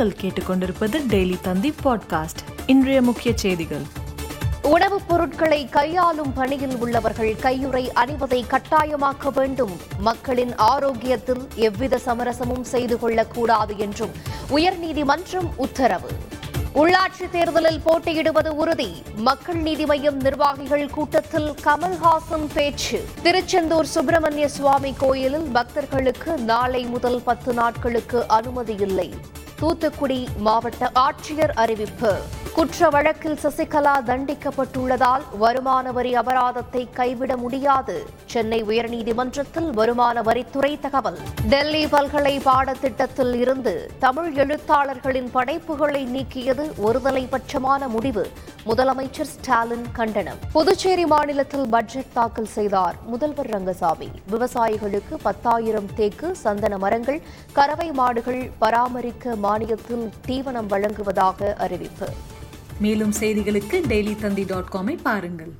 நீங்கள் கேட்டுக்கொண்டிருப்பது டெய்லி தந்தி பாட்காஸ்ட். இன்றைய முக்கிய செய்திகள். உணவுப் பொருட்களை கையாளும் பணியில் உள்ளவர்கள் கையுறை அணிவதை கட்டாயமாக்க வேண்டும். மக்களின் ஆரோக்கியத்தில் எவ்வித சமரசமும் செய்து கொள்ளக்கூடாது என்றும் உயர்நீதிமன்றம் உத்தரவு. உள்ளாட்சி தேர்தலில் போட்டியிடுவது உறுதி. மக்கள் நீதி மய்யம் நிர்வாகிகள் கூட்டத்தில் கமல்ஹாசன் பேச்சு. திருச்செந்தூர் சுப்பிரமணிய சுவாமி கோயிலில் பக்தர்களுக்கு நாளை முதல் பத்து நாட்களுக்கு அனுமதி இல்லை. தூத்துக்குடி மாவட்ட ஆட்சியர் அறிவிப்பு. குற்ற வழக்கில் சசிகலா தண்டிக்கப்பட்டுள்ளதால் வருமான வரி அபராதத்தை கைவிட முடியாது. சென்னை உயர்நீதிமன்றத்தில் வருமான வரித்துறை தகவல். டெல்லி பல்கலை பாடத்திட்டத்தில் இருந்து தமிழ் எழுத்தாளர்களின் படைப்புகளை நீக்கியது ஒருதலைபட்சமான முடிவு. முதலமைச்சர் ஸ்டாலின் கண்டனம். புதுச்சேரி மாநிலத்தில் பட்ஜெட் தாக்கல் செய்தார் முதல்வர் ரங்கசாமி. விவசாயிகளுக்கு பத்தாயிரம் தேக்கு சந்தன மரங்கள் கறவை மாடுகள் பராமரிக்க மானியத்தில் தீவனம் வழங்குவதாக அறிவிப்பு. மேலும் செய்திகளுக்கு டெய்லி தந்தி டாட் காமை பாருங்கள்.